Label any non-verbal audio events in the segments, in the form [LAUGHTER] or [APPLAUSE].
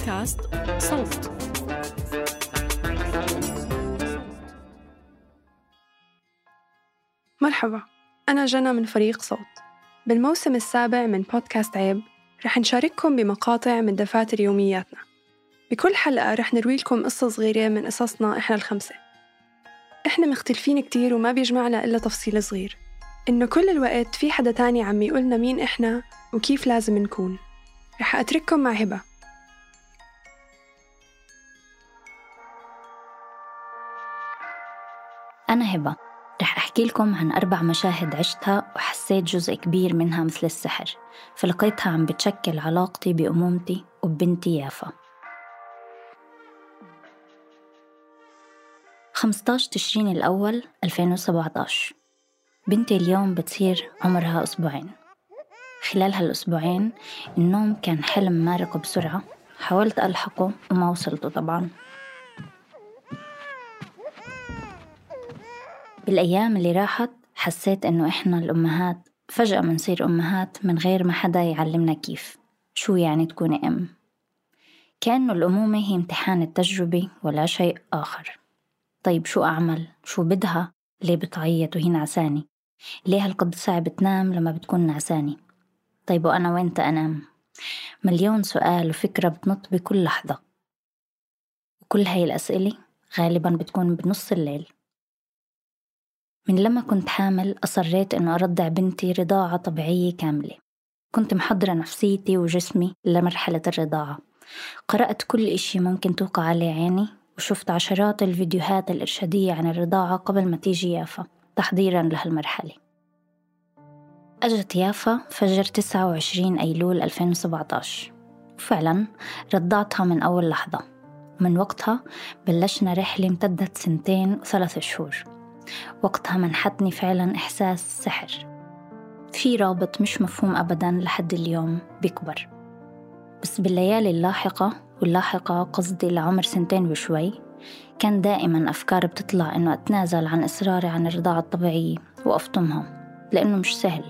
بودكاست صوت. مرحبا أنا جنى من فريق صوت. بالموسم السابع من بودكاست عيب رح نشارككم بمقاطع من دفاتر يومياتنا. بكل حلقة رح نروي لكم قصة صغيرة من قصصنا إحنا الخمسة. إحنا مختلفين كتير وما بيجمعنا إلا تفصيل صغير. إنه كل الوقت في حدا تاني عم يقولنا مين إحنا وكيف لازم نكون. رح أترككم مع هبة. هبة رح أحكي لكم عن أربع مشاهد عشتها وحسيت جزء كبير منها مثل السحر. فلقيتها عم بتشكل علاقتي بأمومتي وبنتي يافا. 15 تشرين الأول 2017 بنتي اليوم بتصير عمرها أسبوعين. خلال هالأسبوعين النوم كان حلم مارق بسرعة. حاولت ألحقه وما وصلته طبعا. بالأيام اللي راحت حسيت إنه إحنا الأمهات فجأة منصير أمهات من غير ما حدا يعلمنا كيف شو يعني تكوني أم كأنه الأمومة هي امتحان التجربة ولا شيء آخر طيب شو أعمل؟ شو بدها؟ ليه بتعيط وهي نعساني؟ ليه هالقد صعب تنام لما بتكون نعساني؟ طيب وأنا وين أنام؟ مليون سؤال وفكرة بتنط بكل لحظة وكل هاي الأسئلة غالبا بتكون بنص الليل من لما كنت حامل أصريت إنه أرضع بنتي رضاعة طبيعية كاملة. كنت محضرة نفسيتي وجسمي لمرحلة الرضاعة. قرأت كل إشي ممكن توقع عليه عيني وشفت عشرات الفيديوهات الإرشادية عن الرضاعة قبل ما تيجي يافا تحضيرا لهالمرحلة. أجت يافا فجر 29 أيلول 2017 وفعلا رضعتها من أول لحظة. من وقتها بلشنا رحلة امتدت سنتين وثلاث شهور. وقتها منحتني فعلا إحساس سحر. في رابط مش مفهوم أبدا لحد اليوم بيكبر. بس بالليالي اللاحقة واللاحقة قصدي لعمر سنتين وشوي كان دائما أفكار بتطلع إنه أتنازل عن إصراري عن الرضاعة الطبيعية وأفطمها لأنه مش سهل.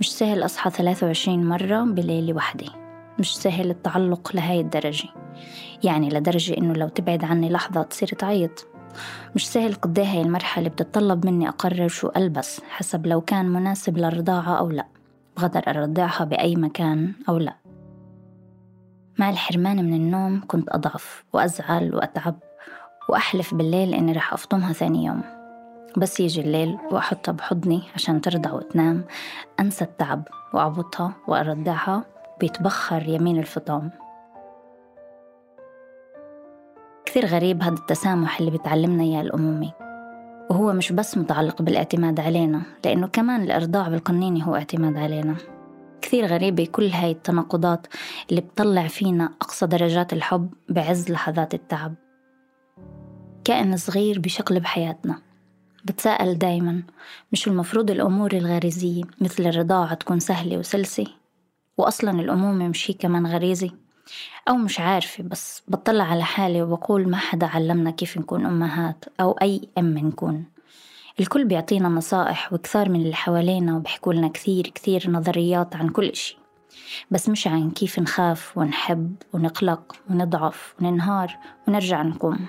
مش سهل أصحى 23 مرة بليلة وحدة. مش سهل التعلق لهاي الدرجة. يعني لدرجة إنه لو تبعد عني لحظة تصير تعيط. مش سهل قد هاي المرحلة بتتطلب مني أقرر شو ألبس حسب لو كان مناسب للرضاعة أو لا. بقدر أرضعها بأي مكان أو لا. مع الحرمان من النوم كنت أضعف وأزعل وأتعب وأحلف بالليل إني رح أفطمها ثاني يوم. بس يجي الليل وأحطها بحضني عشان ترضع وتنام أنسى التعب وأعبطها وأرضعها بيتبخر يمين الفطام. كثير غريب هذا التسامح اللي بتعلمنا إياه الأمومة وهو مش بس متعلق بالاعتماد علينا لأنه كمان الإرضاع بالقنينة هو اعتماد علينا. كثير غريبة كل هاي التناقضات اللي بتطلع فينا أقصى درجات الحب بعز لحظات التعب. كائن صغير بشقلب حياتنا بتساءل دايما مش المفروض الأمور الغريزية مثل الرضاعة تكون سهلة وسلسة؟ وأصلا الأمومة مش هي كمان غريزة؟ أو مش عارفة بس بطلع على حالي وبقول ما حدا علمنا كيف نكون أمهات أو أي أم نكون. الكل بيعطينا نصائح وكثار من اللي حوالينا وبيحكوا لنا كثير كثير نظريات عن كل إشي. بس مش عن كيف نخاف ونحب ونقلق ونضعف وننهار ونرجع نقوم.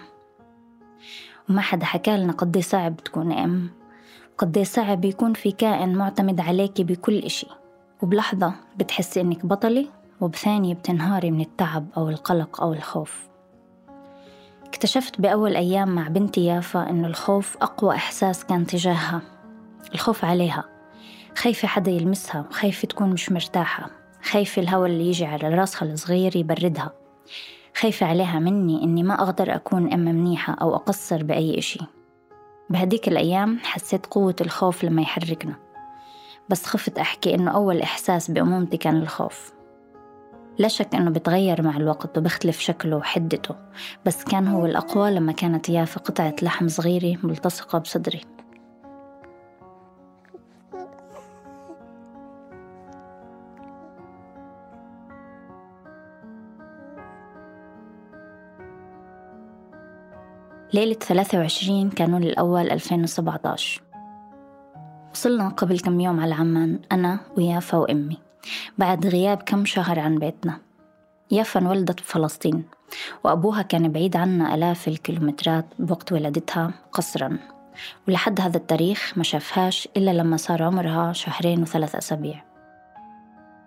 وما حدا حكى لنا قد صعب تكون أم وقد صعب يكون في كائن معتمد عليكي بكل إشي. وبلحظة بتحسي إنك بطلة؟ وبثانية بتنهاري من التعب أو القلق أو الخوف. اكتشفت بأول أيام مع بنتي يافا إنه الخوف أقوى إحساس كان تجاهها. الخوف عليها. خايفة حدا يلمسها خايفة تكون مش مرتاحة. خايفة الهواء اللي يجي على راسها الصغير يبردها. خايفة عليها مني إني ما أقدر أكون أم منيحة أو أقصر بأي إشي. بهديك الأيام حسيت قوة الخوف لما يحركنا. بس خفت أحكي إنه أول إحساس بأمومتي كان الخوف. لا شك أنه بتغير مع الوقت وبيختلف شكله وحدته بس كان هو الأقوى لما كانت يافا قطعة لحم صغيرة ملتصقة بصدري. ليلة 23 كانون الأول 2017 وصلنا قبل كم يوم على عمان أنا ويافا وأمي بعد غياب كم شهر عن بيتنا. يافا انولدت بفلسطين وأبوها كان بعيد عنا آلاف الكيلومترات بوقت ولادتها قصرا. ولحد هذا التاريخ ما شافهاش إلا لما صار عمرها شهرين وثلاث أسابيع.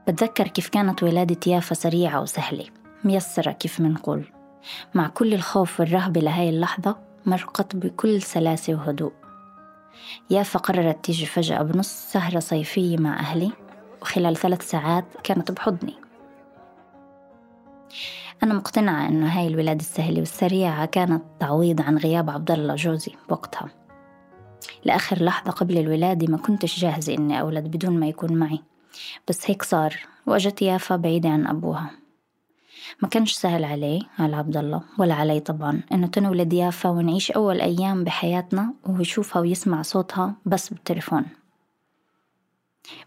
بتذكر كيف كانت ولادة يافا سريعة وسهلة ميسرة كيف منقول مع كل الخوف والرهبة لهاي اللحظة مرقت بكل سلاسة وهدوء. يافا قررت تيجي فجأة بنص سهرة صيفية مع أهلي. وخلال ثلاث ساعات كانت بحضني. أنا مقتنعة إنه هاي الولادة السهلة والسريعة كانت تعويض عن غياب عبد الله جوزي بوقتها لآخر لحظة قبل الولادة ما كنتش جاهزة إني أولد بدون ما يكون معي. بس هيك صار وأجت يافا بعيدة عن أبوها. ما كانش سهل عليه على عبد الله ولا علي طبعا إنه تنولد يافا ونعيش أول أيام بحياتنا وهو يشوفها ويسمع صوتها بس بالتليفون.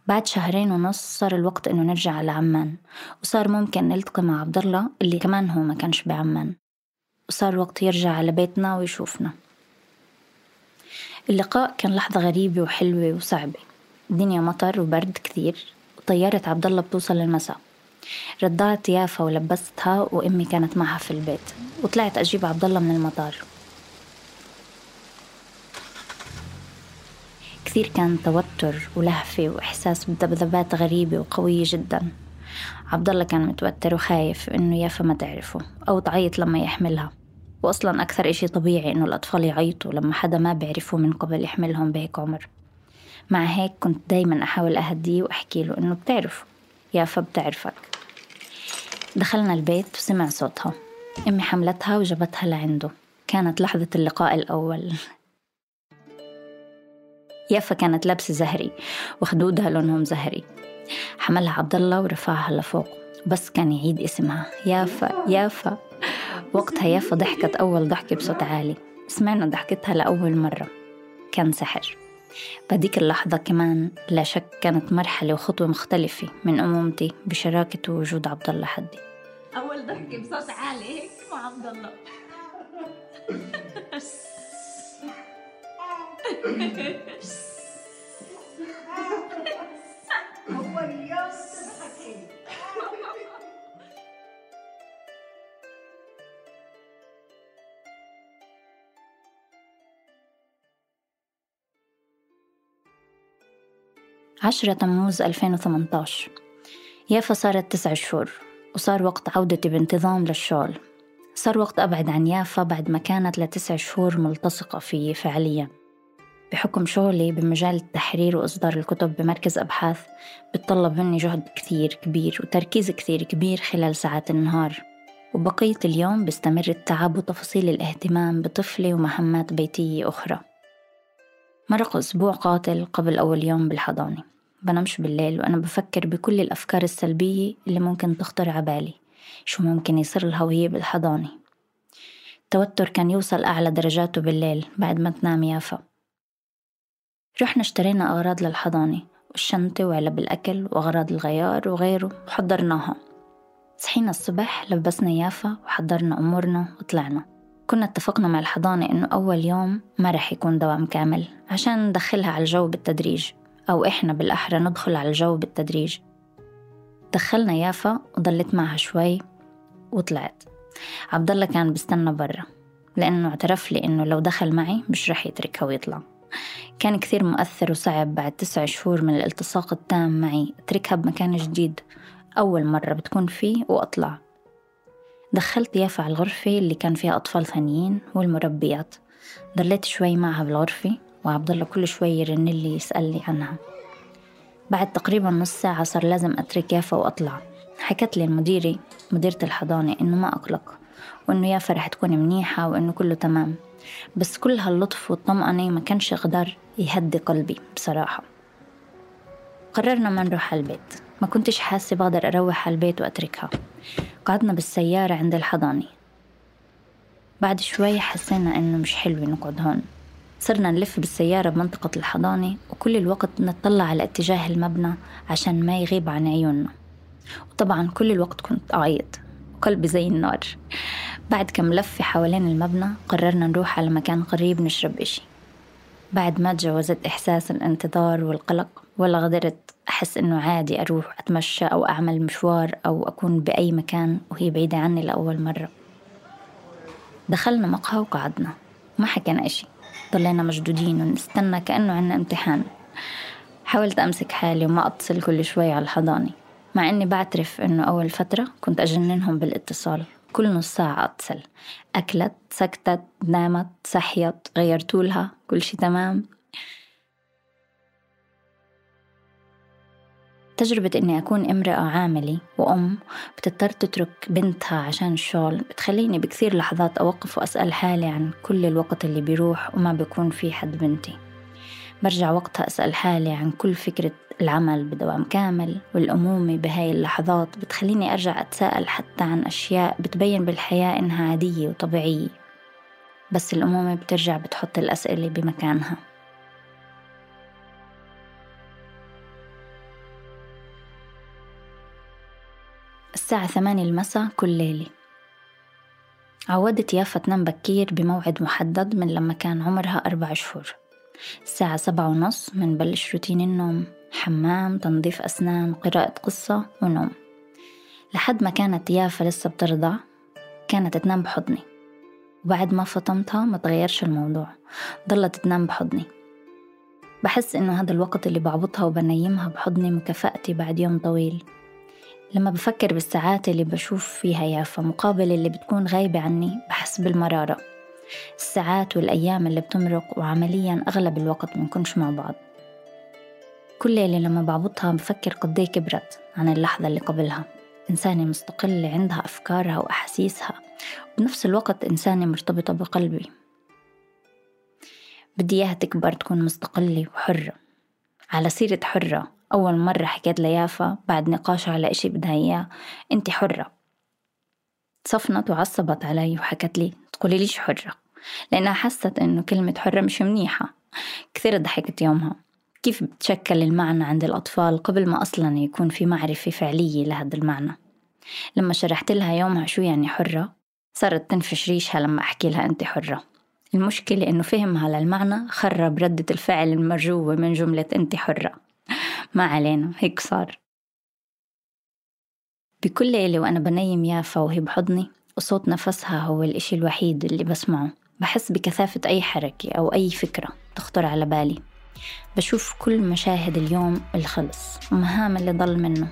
بعد شهرين ونص صار الوقت إنه نرجع على عمان وصار ممكن نلتقي مع عبد الله اللي كمان هو ما كانش بعمان وصار وقت يرجع على بيتنا ويشوفنا. اللقاء كان لحظة غريبة وحلوة وصعبة الدنيا مطر وبرد كثير وطيارة عبد الله بتوصل المساء رضعت يافا ولبستها وأمي كانت معها في البيت وطلعت أجيب عبد الله من المطار. كثير كان توتر ولهفة وإحساس بذبذبات غريبة وقوية جدا. عبد الله كان متوتر وخايف إنه يافا ما تعرفه أو تعيط لما يحملها. وأصلا أكثر إشي طبيعي إنه الأطفال يعيطوا لما حدا ما بيعرفوه من قبل يحملهم بهيك عمر. مع هيك كنت دايما أحاول أهديه وأحكي له إنه بتعرف يافا بتعرفك. دخلنا البيت وسمع صوتها. أمي حملتها وجابتها لعنده. كانت لحظة اللقاء الأول. يافا كانت لابسة زهري وخدودها لونهم زهري. حملها عبد الله ورفعها لفوق بس كان يعيد اسمها. يافا يافا. وقتها يافا ضحكت أول ضحكة بصوت عالي. سمعنا ضحكتها لأول مرة. كان سحر. بهديك اللحظة كمان لا شك كانت مرحلة وخطوة مختلفة من أمومتي بشراكة وجود عبد الله حدي. أول ضحكة بصوت عالي هيك مع عبد الله [LAUGHS] هو اليوم تضحكي عشرة تموز 2018 يافا صارت تسع شهور وصار وقت عودتي بانتظام للشغل. صار وقت أبعد عن يافا بعد ما كانت لتسع شهور ملتصقة فيي فعليا. بحكم شغلي بمجال التحرير وإصدار الكتب بمركز أبحاث بتطلب مني جهد كثير كبير وتركيز كثير كبير خلال ساعات النهار. وبقية اليوم بستمر التعب وتفاصيل الاهتمام بطفلي ومهمات بيتية أخرى. مرق أسبوع قاتل قبل أول يوم بالحضانة. بنامش بالليل وأنا بفكر بكل الأفكار السلبية اللي ممكن تخطر عبالي شو ممكن يصير لها وهي بالحضانة؟ التوتر كان يوصل أعلى درجاته بالليل بعد ما تنام يافا. رحنا اشترينا أغراض للحضانة والشنطة وعلب الأكل وأغراض الغيار وغيره وحضرناها. صحينا الصبح لبسنا يافا وحضرنا أمورنا وطلعنا. كنا اتفقنا مع الحضانة إنه أول يوم ما رح يكون دوام كامل عشان ندخلها على الجو بالتدريج أو إحنا بالأحرى ندخل على الجو بالتدريج. دخلنا يافا وضلت معها شوي وطلعت. عبد الله كان بستنى برا لأنه اعترف لي إنه لو دخل معي مش رح يتركها ويطلع. كان كثير مؤثر وصعب بعد تسع شهور من الالتصاق التام معي. أتركها بمكان جديد. أول مرة بتكون فيه وأطلع. دخلت يافا على الغرفة اللي كان فيها أطفال ثانيين والمربيات. ضليت شوي معها بالغرفة وعبد الله كل شوي يرن لي يسألني عنها. بعد تقريبا نص ساعة صار لازم أترك يافا وأطلع. حكت لي المديرة مديرة الحضانة إنه ما أقلق. وإنه يافا رح تكون منيحة وإنه كله تمام. بس كل هاللطف والطمأنة ما كانش يقدر يهدي قلبي بصراحة. قررنا ما نروح على البيت ما كنتش حاسة بقدر أروح على البيت وأتركها. قعدنا بالسيارة عند الحضانة. بعد شوي حسينا إنه مش حلو نقعد هون. صرنا نلف بالسيارة بمنطقة الحضانة وكل الوقت نطلع على اتجاه المبنى عشان ما يغيب عن عيوننا. وطبعا كل الوقت كنت أعيط. وقلبي زي النار. بعد كم لفة حوالين المبنى قررنا نروح على مكان قريب نشرب إشي. بعد ما تجاوزت إحساس الانتظار والقلق ولا قدرت أحس إنه عادي أروح أتمشى أو أعمل مشوار أو أكون بأي مكان وهي بعيدة عني لأول مرة. دخلنا مقهى وقعدنا. ما حكينا إشي. ضلينا مشدودين ونستنى كأنه عنا امتحان. حاولت أمسك حالي وما أتصل كل شوي على الحضانة. مع إني بعترف إنه أول فترة كنت أجننهم بالاتصال. كل نص ساعة أتصل. أكلت سكتت نامت صحيت غيرتولها كل شي تمام. تجربة إني أكون امرأة عاملة وأم بتضطر تترك بنتها عشان الشغل بتخليني بكثير لحظات أوقف وأسأل حالي عن كل الوقت اللي بيروح وما بيكون في حد بنتي. برجع وقتها أسأل حالي عن كل فكرة العمل بدوام كامل والأمومة بهاي اللحظات بتخليني أرجع أتساءل حتى عن أشياء بتبين بالحياة إنها عادية وطبيعية. بس الأمومة بترجع بتحط الأسئلة بمكانها. الساعة ثمانية المساء كل ليلة. عودت يافا تنام بكير بموعد محدد من لما كان عمرها أربع شهور. الساعة سبعة ونص منبلش روتين النوم. حمام تنظيف أسنان قراءة قصة ونوم. لحد ما كانت يافا لسه بترضع كانت تنام بحضني. وبعد ما فطمتها ما تغيرش الموضوع ضلت تنام بحضني. بحس إنه هذا الوقت اللي بعبطها وبنيمها بحضني مكافأتي بعد يوم طويل. لما بفكر بالساعات اللي بشوف فيها يافا مقابل اللي بتكون غايبة عني بحس بالمرارة. الساعات والأيام اللي بتمرق وعمليا أغلب الوقت منكونش مع بعض. كل ليلة لما بعبطها بفكر قديه كبرت عن اللحظة اللي قبلها. إنسانة مستقلة عندها أفكارها وأحاسيسها. وبنفس الوقت إنسانة مرتبطة بقلبي. بدي إياها تكبر تكون مستقلة وحرة. على سيرة حرة أول مرة حكيت ليافا بعد نقاش على إشي بدها إياه أنت حرة. صفنت وعصبت علي وحكت لي تقولي ليش حرة؟ لأنها حست إنه كلمة حرة مش منيحة. كثير ضحكت يومها. كيف بتشكل المعنى عند الأطفال قبل ما أصلا يكون في معرفة فعلية لهذا المعنى؟ لما شرحت لها يومها شو يعني حرة صارت تنفش ريشها لما أحكي لها أنت حرة. المشكلة إنه فهمها للمعنى خرب ردة الفعل المرجوة من جملة أنت حرة. ما علينا هيك صار. بكل ليلة وأنا بنيم يافا وهي بحضني وصوت نفسها هو الإشي الوحيد اللي بسمعه. بحس بكثافة أي حركة أو أي فكرة تخطر على بالي. بشوف كل مشاهد اليوم الخلص ومهام اللي ضل منه.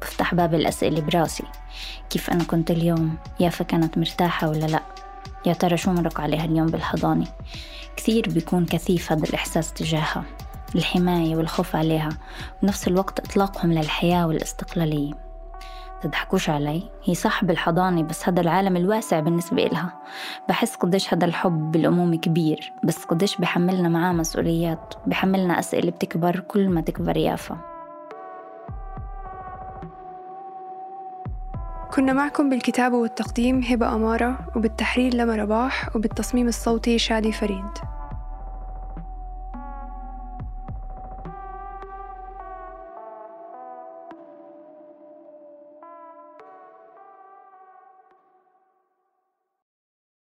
بفتح باب الأسئلة براسي. كيف أنا كنت اليوم؟ يافا كانت مرتاحة ولا لأ؟ يا ترى شو مرق عليها اليوم بالحضانة؟ كثير بيكون كثيف هذا الإحساس تجاهها. الحماية والخوف عليها. بنفس الوقت إطلاقهم للحياة والاستقلالية. تضحكوش علي. هي صح بالحضانة بس هذا العالم الواسع بالنسبة إلها. بحس قديش هذا الحب بالأمومة كبير بس قديش بحملنا معاه مسؤوليات بحملنا أسئلة بتكبر كل ما تكبر يافا. كنا معكم بالكتابة والتقديم هبة أمارة وبالتحرير لما رباح وبالتصميم الصوتي شادي فريد.